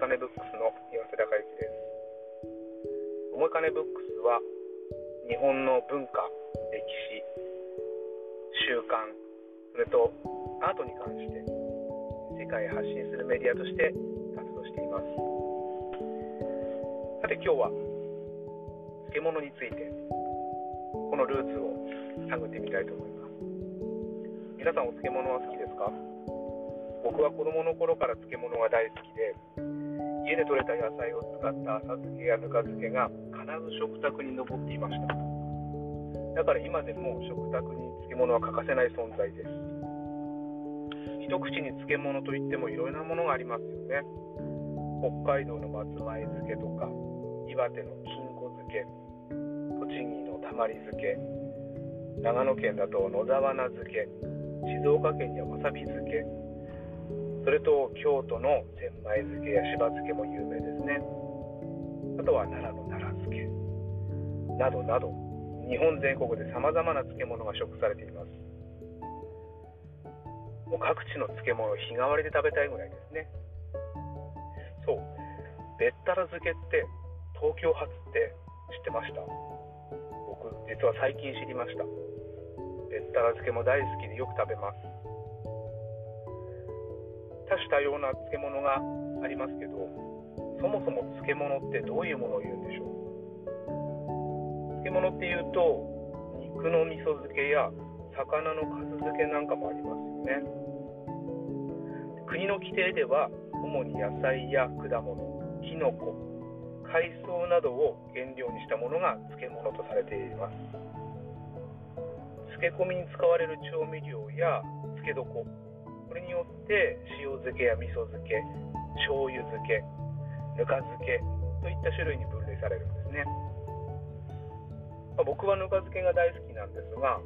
かねブックスの岩瀬隆之です。思いかねブックスは日本の文化歴史習慣それとアートに関して世界へ発信するメディアとして活動しています。さて今日は漬物についてこのルーツを探ってみたいと思います。皆さんお漬物は好きですか？僕は子供の頃から漬物が大好きで家で採れた野菜を使った浅漬けやぬか漬けが必ず食卓に上っていました。だから今でも食卓に漬物は欠かせない存在です。一口に漬物といってもいろいろなものがありますよね。北海道の松前漬けとか岩手の金庫漬け栃木のたまり漬け長野県だと野沢菜漬け静岡県にはわさび漬けそれと京都の千枚漬けやしば漬けも有名ですね。あとは奈良の奈良漬け。などなど日本全国でさまざまな漬物が食されています。もう各地の漬物を日替わりで食べたいぐらいですね。そうべったら漬けって東京発って知ってました？僕実は最近知りました。べったら漬けも大好きでよく食べます。多種多様な漬物がありますけどそもそも漬物ってどういうものを言うんでしょう？漬物っていうと肉の味噌漬けや魚のかす漬けなんかもありますよね。国の規定では主に野菜や果物きのこ海藻などを原料にしたものが漬物とされています。漬け込みに使われる調味料や漬け床これによって塩漬けや味噌漬け醤油漬けぬか漬けといった種類に分類されるんですね、まあ、僕はぬか漬けが大好きなんですが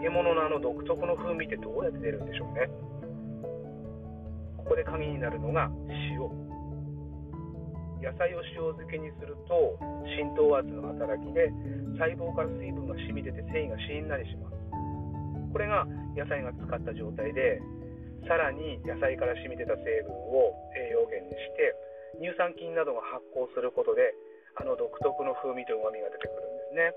漬物のあの独特の風味ってどうやって出るんでしょうね。ここで鍵になるのが塩。野菜を塩漬けにすると浸透圧の働きで細胞から水分が染み出て繊維がしんなりします。これが野菜が使った状態でさらに野菜から染み出た成分を栄養源にして乳酸菌などが発酵することであの独特の風味とうまみが出てくるんですね。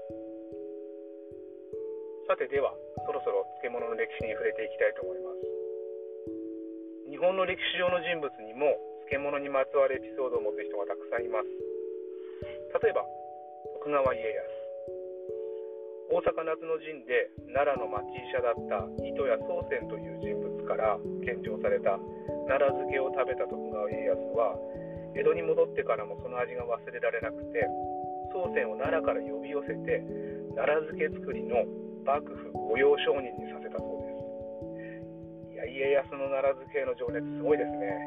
さてではそろそろ漬物の歴史に触れていきたいと思います。日本の歴史上の人物にも漬物にまつわるエピソードを持つ人がたくさんいます。例えば徳川家康。大阪夏の陣で奈良の町医者だった糸谷宗泉という人物から献上された奈良漬けを食べた徳川家康は江戸に戻ってからもその味が忘れられなくて宗泉を奈良から呼び寄せて奈良漬け作りの幕府御用商人にさせたそうです。いや家康の奈良漬けの情熱すごいですね。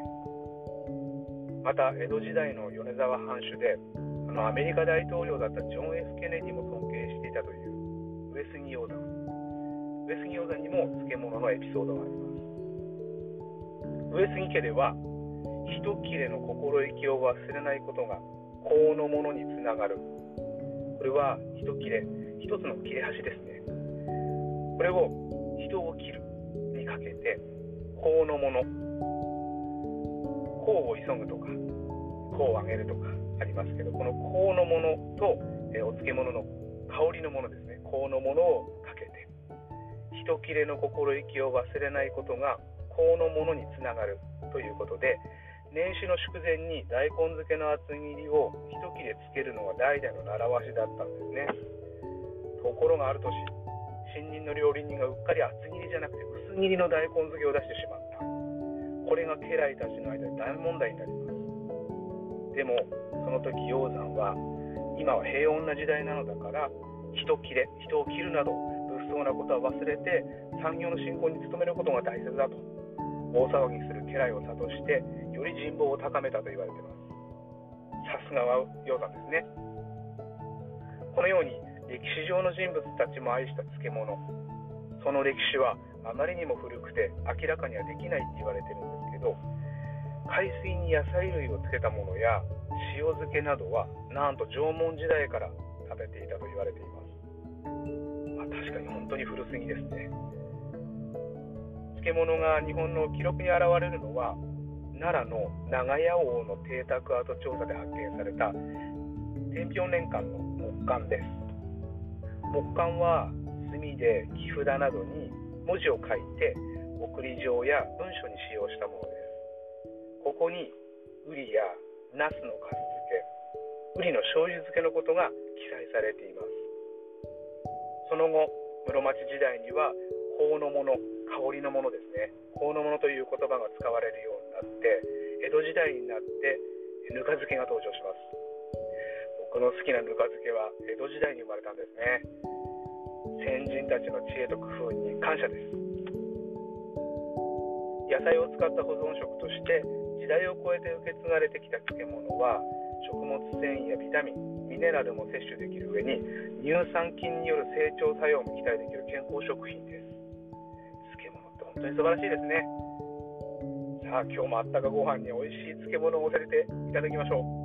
また江戸時代の米沢藩主であのアメリカ大統領だったジョン・ F・ ケネディも尊敬していたという上杉鷹山。上杉鷹山にも漬物のエピソードがあります。上杉家では一切れの心意気を忘れないことが法のものにつながる。これは一切れ一つの切れ端ですね。これを人を切るにかけて法のもの功を急ぐとか功を上げるとかありますけどこの功のものと、えお漬物の香りのものですね。香のものをかけて。一切れの心意気を忘れないことが香のものにつながるということで年始の祝前に大根漬けの厚切りを一切れつけるのが代々の習わしだったんですね。ところがある年新任の料理人がうっかり厚切りじゃなくて薄切りの大根漬けを出してしまった。これが家来たちの間で大問題になります。でもその時鷹山は今は平穏な時代なのだから人切れ人を切るなど物騒なことは忘れて産業の振興に努めることが大切だと大騒ぎする家来を諭してより人望を高めたと言われています。さすがは鷹山ですね。このように歴史上の人物たちも愛した漬物その歴史はあまりにも古くて明らかにはできないって言われてるんですけど海水に野菜類をつけたものや塩漬けなどはなんと縄文時代から食べていたと言われています、まあ、確かに本当に古すぎですね。漬物が日本の記録に現れるのは奈良の長屋王の邸宅跡調査で発見された天平年間の木簡です。木簡は墨で木札などに文字を書いて送り状や文書に使用したものです。ここにウリやナスの粕漬けウリの醤油漬けのことが記載されています。その後室町時代には香のもの香りのものですね。香のものという言葉が使われるようになって江戸時代になってぬか漬けが登場します。僕の好きなぬか漬けは江戸時代に生まれたんですね。先人たちの知恵と工夫に感謝です。野菜を使った保存食として時代を超えて受け継がれてきた漬物は食物繊維やビタミンミネラルも摂取できる上に乳酸菌による成長作用も期待できる健康食品です。漬物って本当に素晴らしいですね。さあ今日もあったかご飯に美味しい漬物を乗せていただきましょう。